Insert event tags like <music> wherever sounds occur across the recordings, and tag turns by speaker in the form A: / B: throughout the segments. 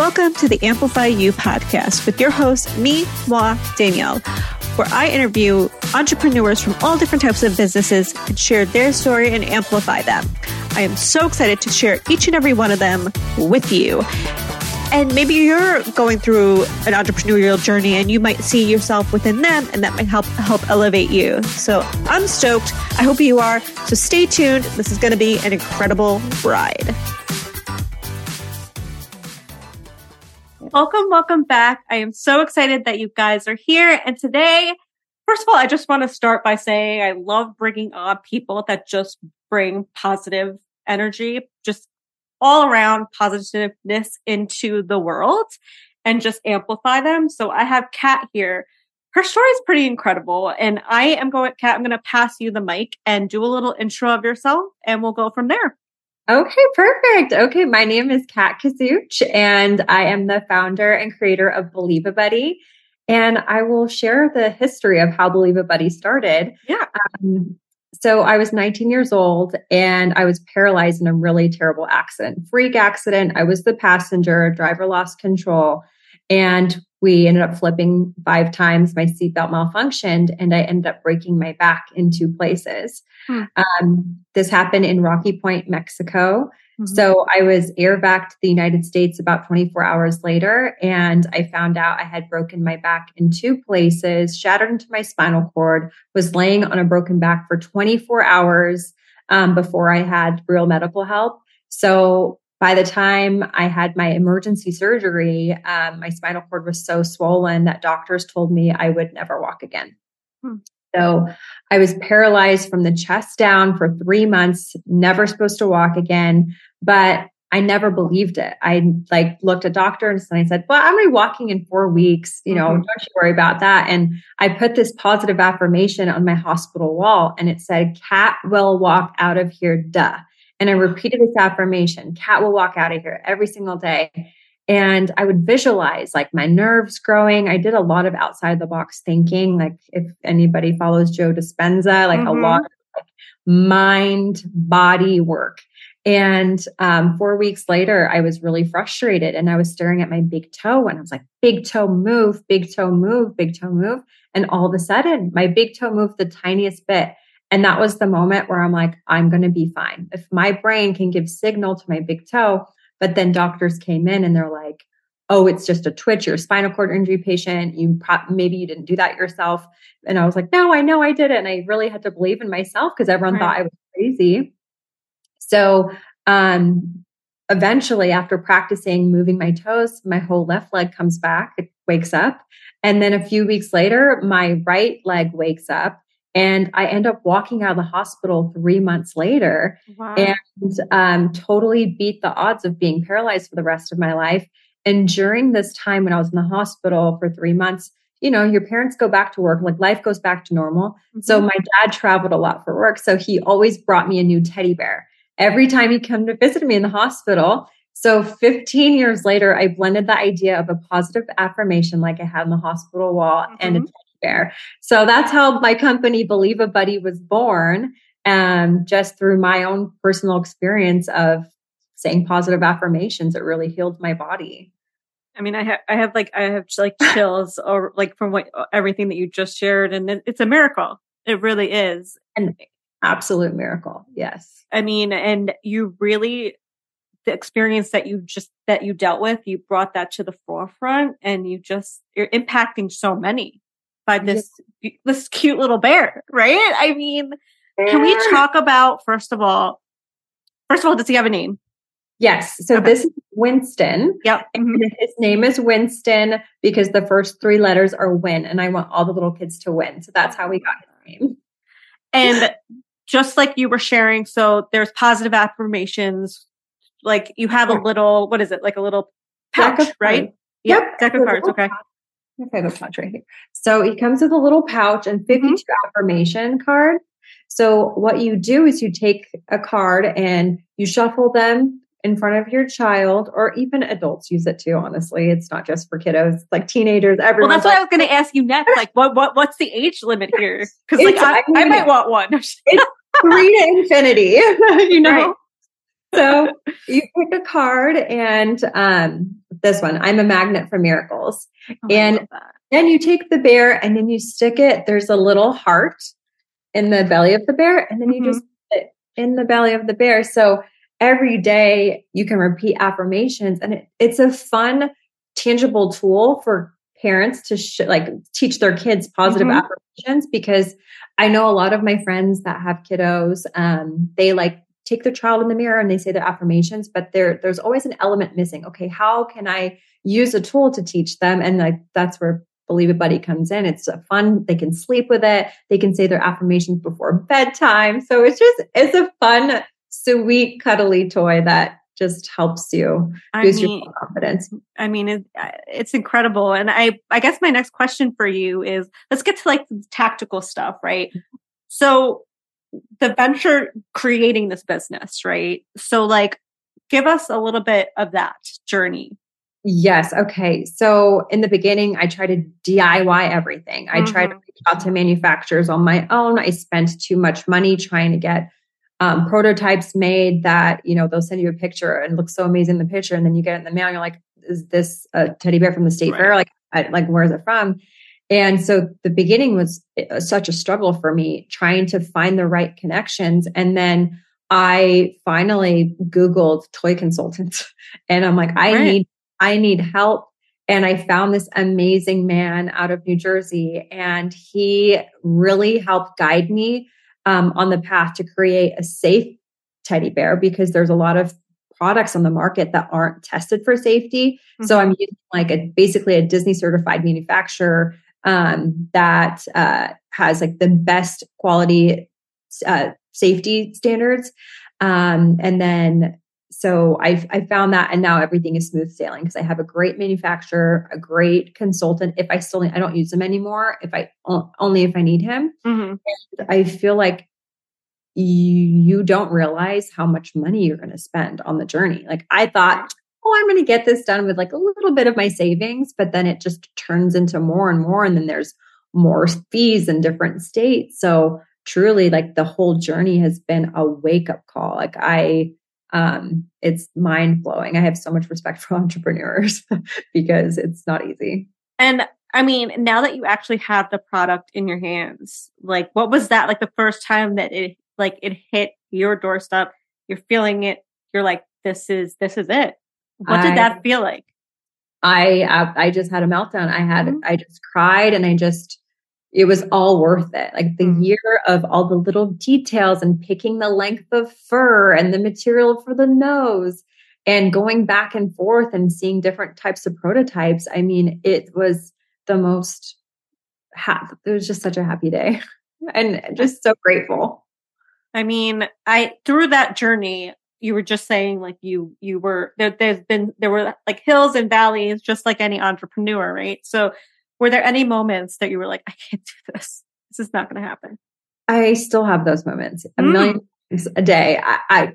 A: Welcome to the Amplify You podcast with your host, me, moi, Danielle, where I interview entrepreneurs from all different types of businesses and share their story and amplify them. I am so excited to share each and every one of them with you. And maybe you're going through an entrepreneurial journey and you might see yourself within them and that might help help elevate you. So I'm stoked. I hope you are. So stay tuned. This is going to be an incredible ride. Welcome, welcome back. I am so excited that you guys are here. And today, first of all, I just want to start by saying I love bringing on people that just bring positive energy, just all around positiveness into the world and just amplify them. So I have Cat here. Her story is pretty incredible. And I am going, Cat, I'm going to pass you the mic and do a little intro of yourself and we'll go from there.
B: Okay, perfect. Okay, my name is Cat Kozuch and I am the founder and creator of Believe a Buddy. And I will share the history of how Believe a Buddy started.
A: Yeah.
B: Um, so I was 19 years old and I was paralyzed in a really terrible accident, freak accident. I was the passenger, driver lost control, and we ended up flipping five times. My seatbelt malfunctioned and I ended up breaking my back in two places. Hmm. Um, this happened in Rocky Point, Mexico. Mm-hmm. So I was air back to the United States about 24 hours later, and I found out I had broken my back in two places, shattered into my spinal cord, was laying on a broken back for 24 hours um, before I had real medical help. So by the time I had my emergency surgery, um, my spinal cord was so swollen that doctors told me I would never walk again. Hmm. So I was paralyzed from the chest down for three months, never supposed to walk again. But I never believed it. I like looked at doctors and I said, well, I'm going to be walking in four weeks. You know, mm-hmm. don't you worry about that. And I put this positive affirmation on my hospital wall and it said, "Cat will walk out of here. Duh. And I repeated this affirmation, Cat will walk out of here every single day. And I would visualize like my nerves growing. I did a lot of outside the box thinking. Like if anybody follows Joe Dispenza, like mm-hmm. a lot of like mind body work. And um, four weeks later, I was really frustrated and I was staring at my big toe and I was like, big toe move, big toe move, big toe move. And all of a sudden, my big toe moved the tiniest bit. And that was the moment where I'm like, I'm going to be fine. If my brain can give signal to my big toe, but then doctors came in and they're like, oh, it's just a twitch. You're a spinal cord injury patient. You pro- maybe you didn't do that yourself. And I was like, no, I know I did it. And I really had to believe in myself because everyone right. thought I was crazy. So, um, eventually after practicing moving my toes, my whole left leg comes back, it wakes up. And then a few weeks later, my right leg wakes up and I end up walking out of the hospital three months later wow. and um, totally beat the odds of being paralyzed for the rest of my life. And during this time when I was in the hospital for three months, you know, your parents go back to work, like life goes back to normal. Mm-hmm. So my dad traveled a lot for work. So he always brought me a new teddy bear every time he come to visit me in the hospital. So 15 years later, I blended the idea of a positive affirmation like I had in the hospital wall mm-hmm. and a teddy bear. So that's how my company Believe a Buddy was born. Um, just through my own personal experience of saying positive affirmations, it really healed my body.
A: I mean, I have, I have like, I have like chills <laughs> or like from what everything that you just shared, and it's a miracle. It really is.
B: An absolute miracle. Yes.
A: I mean, and you really, the experience that you just, that you dealt with, you brought that to the forefront and you just, you're impacting so many by this, this cute little bear, right? I mean, can we talk about, first of all, first of all, does he have a name?
B: Yes. So okay. this is Winston.
A: Yep.
B: Mm-hmm. his name is Winston because the first three letters are win, and I want all the little kids to win. So that's how we got his name.
A: And <laughs> just like you were sharing, so there's positive affirmations. Like you have a little, what is it? Like a little pouch, right?
B: Yep.
A: Deck of cards. Okay.
B: I have a pouch right here. So he comes with a little pouch and 52 mm-hmm. affirmation card. So what you do is you take a card and you shuffle them in front of your child or even adults use it too honestly it's not just for kiddos like teenagers everyone
A: well that's what i was going to ask you next like what, what what's the age limit here because like I, I, might want one <laughs>
B: it's three to infinity <laughs> you know right. So you pick a card and um, this one. I'm a magnet for miracles.
A: Oh,
B: and then you take the bear and then you stick it. There's a little heart in the belly of the bear, and then you
A: Mm-hmm.
B: just put it in the belly of the bear. So every day you can repeat affirmations, and it, it's a fun, tangible tool for parents to sh- like teach their kids positive
A: Mhm.
B: affirmations because I know a lot of my friends that have kiddos, um, they like take their child in the mirror and they say their affirmations, but there there's always an element missing. Okay, how can I use a tool to teach them? And like that's where Believe a Buddy comes in. It's a fun, they can sleep with it, they can say their affirmations before bedtime. So it's just it's a fun, sweet, cuddly toy that just helps you
A: I
B: boost
A: mean,
B: your confidence.
A: I mean, it, uh, it's incredible. And I, I guess my next question for you is let's get to like the tactical stuff, right? So the venture creating this business, right? So like, give us a little bit of that journey.
B: Yes. Okay. So in the beginning, I tried to DIY everything. I tried to
A: Mhm.
B: reach out to manufacturers on my own. I spent too much money trying to get um, prototypes made that, you know, they'll send you a picture and looks so amazing in the picture. And then you get it in the mail and you're like, is this a teddy bear from the state
A: Right.
B: fair? Like, I, like, where's it from? And so the beginning was uh, such a struggle for me trying to find the right connections. And then I finally Googled toy consultants <laughs> and I'm like, I
A: Right.
B: need, I need help. And I found this amazing man out of New Jersey and he really helped guide me um, on the path to create a safe teddy bear because there's a lot of products on the market that aren't tested for safety. So I'm using like a basically a Disney certified manufacturer um, that uh, has like the best quality uh, safety standards. Um, and then so I I found that, and now everything is smooth sailing because I have a great manufacturer, a great consultant. If I still I don't use him anymore. If I only if I need him,
A: Mhm.
B: I feel like you, you don't realize how much money you're going to spend on the journey. Like I thought, oh, I'm going to get this done with like a little bit of my savings, but then it just turns into more and more. And then there's more fees in different states. So truly like the whole journey has been a wake up call. Like I, um, it's mind blowing. I have so much respect for <laughs> entrepreneurs <laughs> because it's not easy.
A: And I mean, now that you actually have the product in your hands, like what was that like the first time that it like it hit your doorstep? You're feeling it. You're like, this is this is it. What did
B: I-
A: that feel like?
B: I uh, I just had a meltdown. I had
A: Mhm.
B: I just cried and I just it was all worth it. Like the
A: Mhm.
B: year of all the little details and picking the length of fur and the material for the nose and going back and forth and seeing different types of prototypes. I mean, it was the most ha- it was just such a happy day <laughs> and just so grateful.
A: I mean, I through that journey, you were just saying like you you were there. There's been there were like hills and valleys, just like any entrepreneur, right? So, were there any moments that you were like, I can't do this. This is not going to happen.
B: I still have those moments a
A: Mm.
B: million times a day. I, I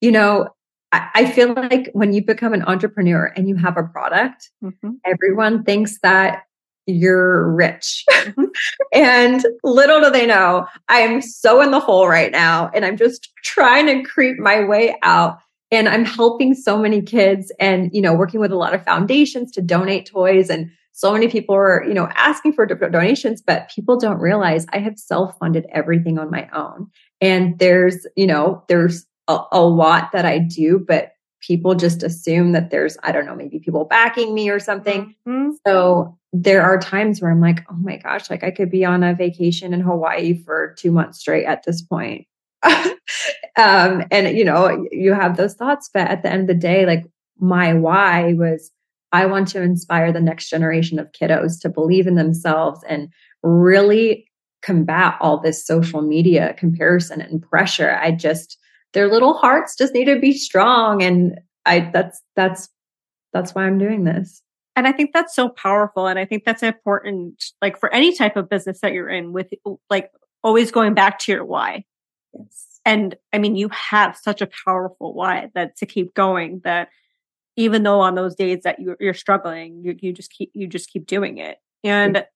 B: you know, I, I feel like when you become an entrepreneur and you have a product,
A: Mm-hmm.
B: everyone thinks that you're rich.
A: Mhm. <laughs>
B: and little do they know, I'm so in the hole right now and I'm just trying to creep my way out. And I'm helping so many kids and, you know, working with a lot of foundations to donate toys. And so many people are, you know, asking for different donations, but people don't realize I have self funded everything on my own. And there's, you know, there's a, a lot that I do, but people just assume that there's, I don't know, maybe people backing me or something.
A: Mhm.
B: So there are times where I'm like, oh my gosh, like I could be on a vacation in Hawaii for two months straight at this point. <laughs> um, and you know, you have those thoughts, but at the end of the day, like my why was I want to inspire the next generation of kiddos to believe in themselves and really combat all this social media comparison and pressure. I just their little hearts just need to be strong and I that's that's that's why I'm doing this.
A: And I think that's so powerful. And I think that's important, like for any type of business that you're in with like always going back to your why.
B: Yes.
A: And I mean, you have such a powerful why that to keep going that even though on those days that you, you're struggling, you, you just keep, you just keep doing it. And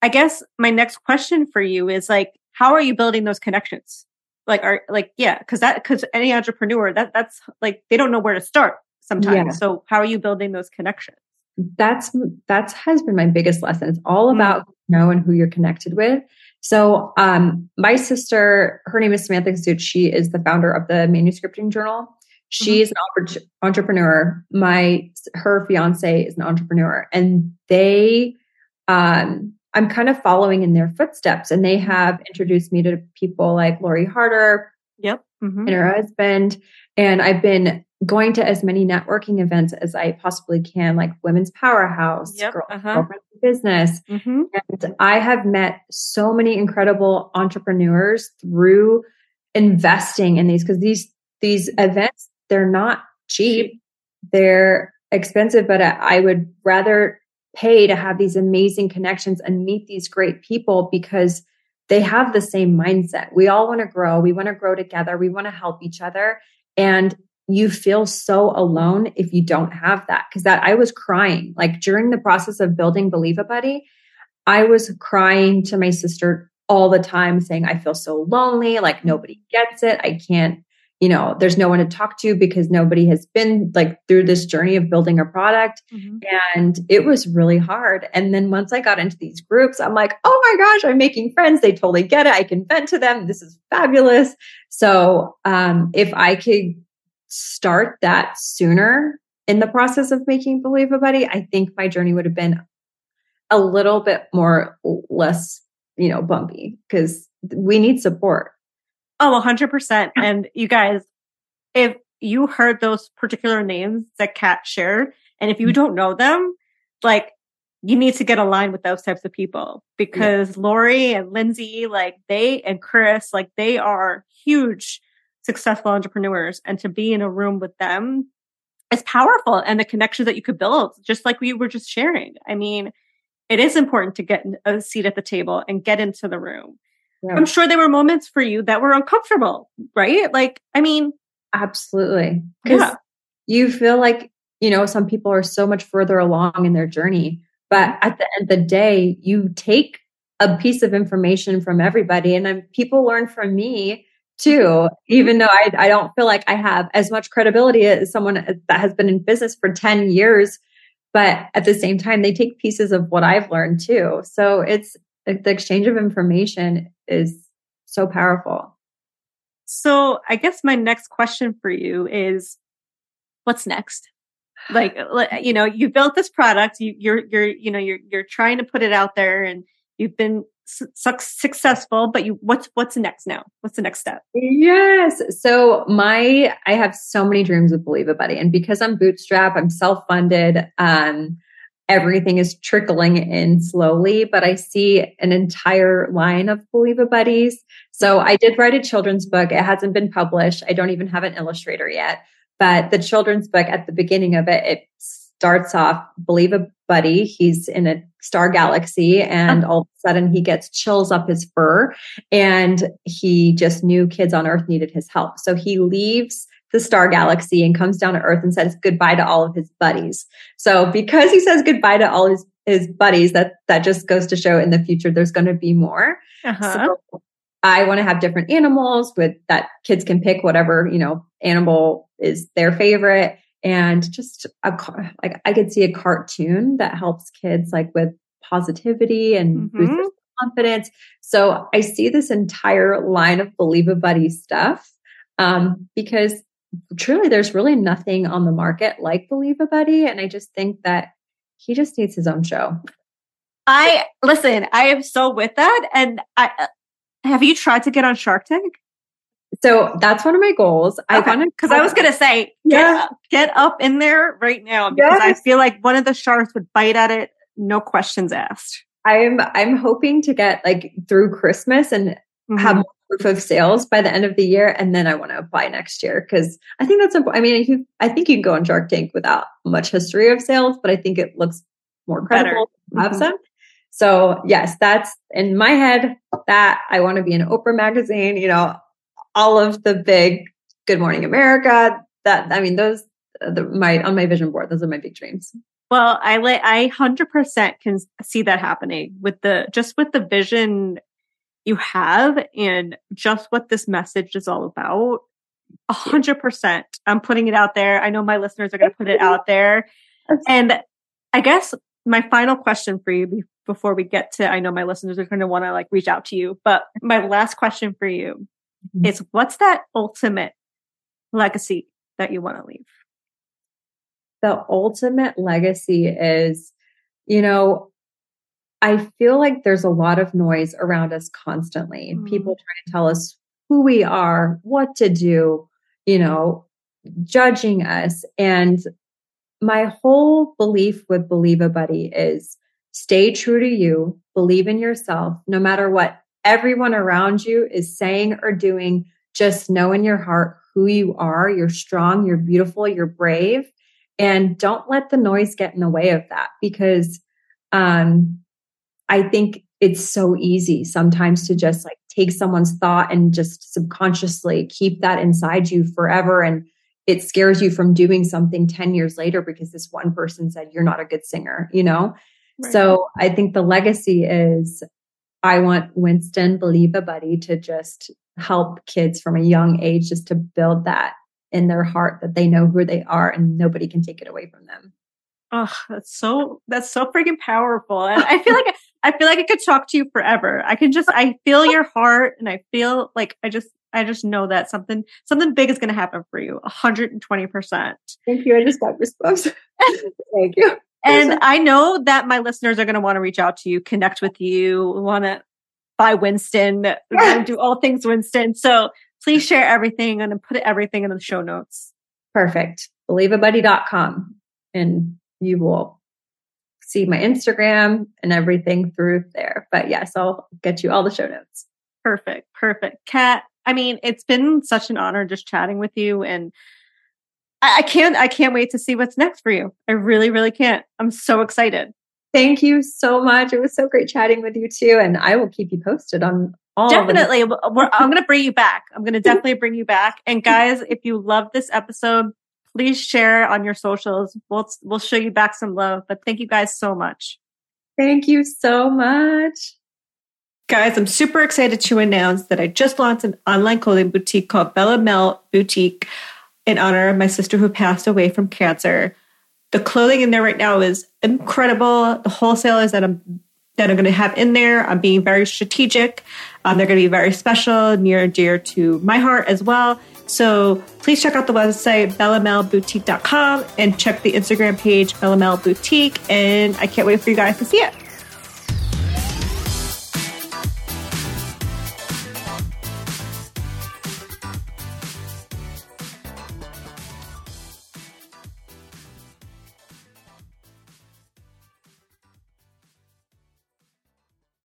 A: I guess my next question for you is like, how are you building those connections? Like, are like, yeah, cause that, cause any entrepreneur that that's like, they don't know where to start sometimes.
B: Yeah.
A: So how are you building those connections?
B: That's that's has been my biggest lesson. It's all
A: Mm.
B: about you know and who you're connected with. So um my sister, her name is Samantha Kozuch. She is the founder of the Manuscripting Journal. She's an entrepreneur. My her fiance is an entrepreneur, and they, um, I'm kind of following in their footsteps. And they have introduced me to people like Lori Harder
A: Yep. Mhm.
B: and her husband. And I've been going to as many networking events as I possibly can, like Women's Powerhouse,
A: Yep,
B: Girl,
A: uh-huh.
B: Girlfriend in Business.
A: Mhm.
B: And I have met so many incredible entrepreneurs through investing in these because these these events they're not cheap. They're expensive, but I, I would rather pay to have these amazing connections and meet these great people because they have the same mindset. We all want to grow. We want to grow together. We want to help each other. And you feel so alone if you don't have that. Cause that I was crying like during the process of building Believe a Buddy. I was crying to my sister all the time saying, I feel so lonely. Like nobody gets it. I can't, you know, there's no one to talk to because nobody has been like through this journey of building a product.
A: Mhm.
B: And it was really hard. And then once I got into these groups, I'm like, oh my gosh, I'm making friends. They totally get it. I can vent to them. This is fabulous. So um, if I could start that sooner in the process of making Believe a Buddy, I think my journey would have been a little bit more less, you know, bumpy because we need support.
A: Oh, 100%. And you guys, if you heard those particular names that Cat shared, and if you
B: Mhm.
A: don't know them, like you need to get aligned with those types of people because Lori and Lindsay, like they and Chris, like they are huge successful entrepreneurs. And to be in a room with them is powerful and the connections that you could build, just like we were just sharing. I mean, it is important to get a seat at the table and get into the room.
B: Yeah.
A: I'm sure there were moments for you that were uncomfortable, right? Like, I mean,
B: Absolutely. Because
A: Yeah.
B: you feel like, you know, some people are so much further along in their journey. But at the end of the day, you take a piece of information from everybody and then people learn from me too, even though I, I don't feel like I have as much credibility as someone that has been in business for 10 years. But at the same time, they take pieces of what I've learned too. So it's the exchange of information is so powerful.
A: so I guess my next question for you is what's next? Like, uh, you know, you built this product, you, you're, you're, you know, you're, you're trying to put it out there and you've been su- successful, but you, what's, what's next now? What's the next step?
B: Yes. So my I have so many dreams with Believe a Buddy. And because I'm bootstrap, I'm self-funded. Um, everything is trickling in slowly, but I see an entire line of Believe a Buddies. So I did write a children's book. It hasn't been published. I don't even have an illustrator yet. But the children's book at the beginning of it, it starts off Believe a Buddy. He's in a star galaxy and all of a sudden he gets chills up his fur and he just knew kids on earth needed his help. So he leaves the star galaxy and comes down to earth and says goodbye to all of his buddies. So because he says goodbye to all his, his buddies, that, that just goes to show in the future there's going to be more.
A: Uh-huh.
B: So I want to have different animals with that kids can pick whatever, you know, animal is their favorite. And just a like I could see a cartoon that helps kids like with positivity and
A: Mhm.
B: boosts their confidence. So I see this entire line of Believe a Buddy stuff um, because truly there's really nothing on the market like Believe a Buddy. And I just think that he just needs his own show.
A: I listen, I am so with that. And I, uh, have you tried to get on Shark Tank?
B: So that's one of my goals. I want to
A: because I was going to say, get,
B: Yeah.
A: up, get up in there right now because I feel like one of the sharks would bite at it, no questions asked.
B: I'm I'm hoping to get like through Christmas and have
A: Mhm.
B: more proof of sales by the end of the year, and then I want to apply next year because I think that's important. I mean, you, I think you can go on Shark Tank without much history of sales, but I think it looks more credible to have
A: Mhm.
B: some. So yes, that's in my head. That I want to be in Oprah magazine. You know, all of the big Good Morning America. That I mean, those uh, the, my on my vision board. Those are my big dreams.
A: Well, I I hundred percent can see that happening with the just with the vision you have and just what this message is all about. A hundred percent. I'm putting it out there. I know my listeners are going to put it out there. And I guess my final question for you before we get to, I know my listeners are going to want to like reach out to you, but my last question for you mm-hmm. is what's that ultimate legacy that you want to leave?
B: The ultimate legacy is, you know, I feel like there's a lot of noise around us constantly. Mm-hmm. People trying to tell us who we are, what to do, you know, judging us. And my whole belief with Believe a Buddy is stay true to you, believe in yourself, no matter what everyone around you is saying or doing. Just know in your heart who you are. You're strong, you're beautiful, you're brave. And don't let the noise get in the way of that because um, I think it's so easy sometimes to just like take someone's thought and just subconsciously keep that inside you forever. And it scares you from doing something 10 years later because this one person said you're not a good singer, you know? Right. So I think the legacy is I want Winston Believe a Buddy to just help kids from a young age just to build that in their heart that they know who they are and nobody can take it away from them.
A: Oh, that's so that's so freaking powerful. And I feel like I feel like I could talk to you forever. I can just I feel your heart and I feel like I just I just know that something something big is going to happen for you. 120%.
B: Thank you. I just got goosebumps. <laughs> Thank you.
A: And I know that my listeners are going to want to reach out to you, connect with you, want to buy Winston, <laughs> do all things Winston. So please share everything and put everything in the show notes.
B: Perfect. Believeabuddy.com and you will see my Instagram and everything through there. But yes, I'll get you all the show notes.
A: Perfect. Perfect. Cat, I mean, it's been such an honor just chatting with you and I, I can't I can't wait to see what's next for you. I really, really can't. I'm so excited.
B: Thank you so much. It was so great chatting with you too. And I will keep you posted on all
A: Definitely. I'm going to bring you back. I'm going <laughs> to definitely bring you back. And guys, if you love this episode, please share on your socials. We'll, we'll show you back some love, but thank you guys so much.
B: Thank you so much.
A: Guys, I'm super excited to announce that I just launched an online clothing boutique called Bella Mel Boutique in honor of my sister who passed away from cancer. The clothing in there right now is incredible. The wholesalers that I'm that I'm going to have in there, I'm being very strategic. Um, they're going to be very special, near and dear to my heart as well. So please check out the website, bellamelboutique.com and check the Instagram page, Bella Mel Boutique. And I can't wait for you guys to see it.